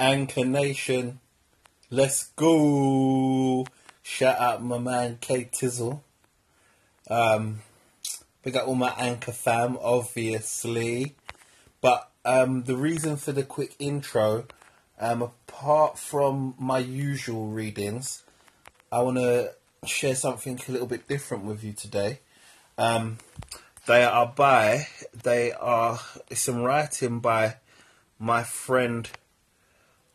Anchor Nation, let's go! Shout out my man K Tizzle. Um, we got all my Anchor fam, obviously. But um, the reason for the quick intro, um, apart from my usual readings, I want to share something a little bit different with you today. Um, they are by, they are, some writing by my friend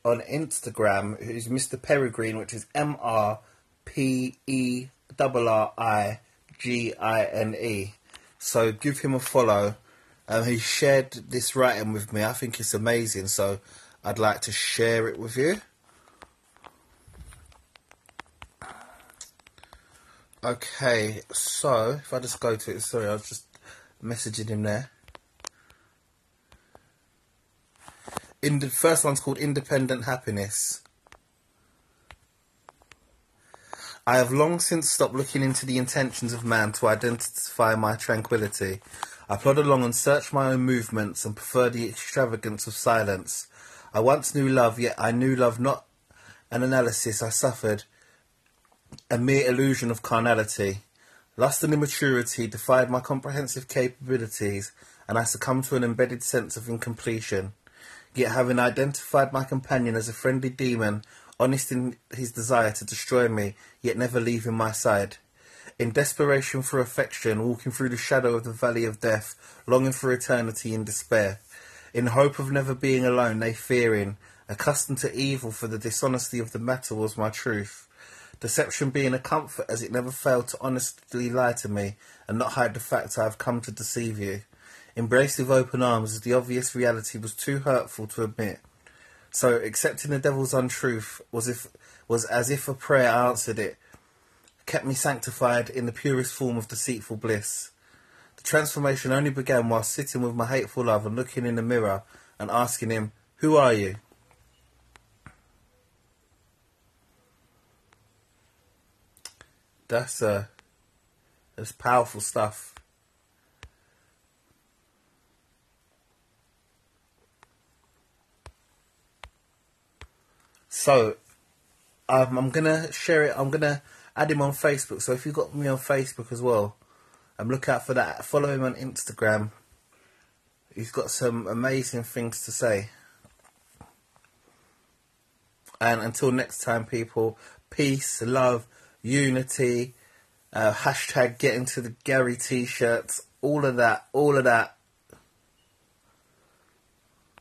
on Instagram, who's Mr. Peregrine, which is M R P E R R I G I N E. So give him a follow. Um, he shared this writing with me. I think it's amazing, so I'd like to share it with you. Okay, so if I just go to it, sorry, I was just messaging him there. In the first one's called Independent Happiness. I have long since stopped looking into the intentions of man to identify my tranquility. I plod along and search my own movements and prefer the extravagance of silence. I once knew love, yet I knew love not an analysis I suffered, a mere illusion of carnality. Lust and immaturity defied my comprehensive capabilities, and I succumbed to an embedded sense of incompletion. Yet having identified my companion as a friendly demon, honest in his desire to destroy me, yet never leaving my side. In desperation for affection, walking through the shadow of the valley of death, longing for eternity in despair. In hope of never being alone, they fearing, accustomed to evil for the dishonesty of the matter was my truth. Deception being a comfort as it never failed to honestly lie to me and not hide the fact I have come to deceive you embraced with open arms as the obvious reality was too hurtful to admit. So accepting the devil's untruth was if was as if a prayer answered it, kept me sanctified in the purest form of deceitful bliss. The transformation only began while sitting with my hateful love and looking in the mirror and asking him, Who are you? That's uh that's powerful stuff. So, um, I'm gonna share it. I'm gonna add him on Facebook. So if you've got me on Facebook as well, um, look out for that. Follow him on Instagram. He's got some amazing things to say. And until next time, people, peace, love, unity. Uh, hashtag get into the Gary t-shirts. All of that. All of that.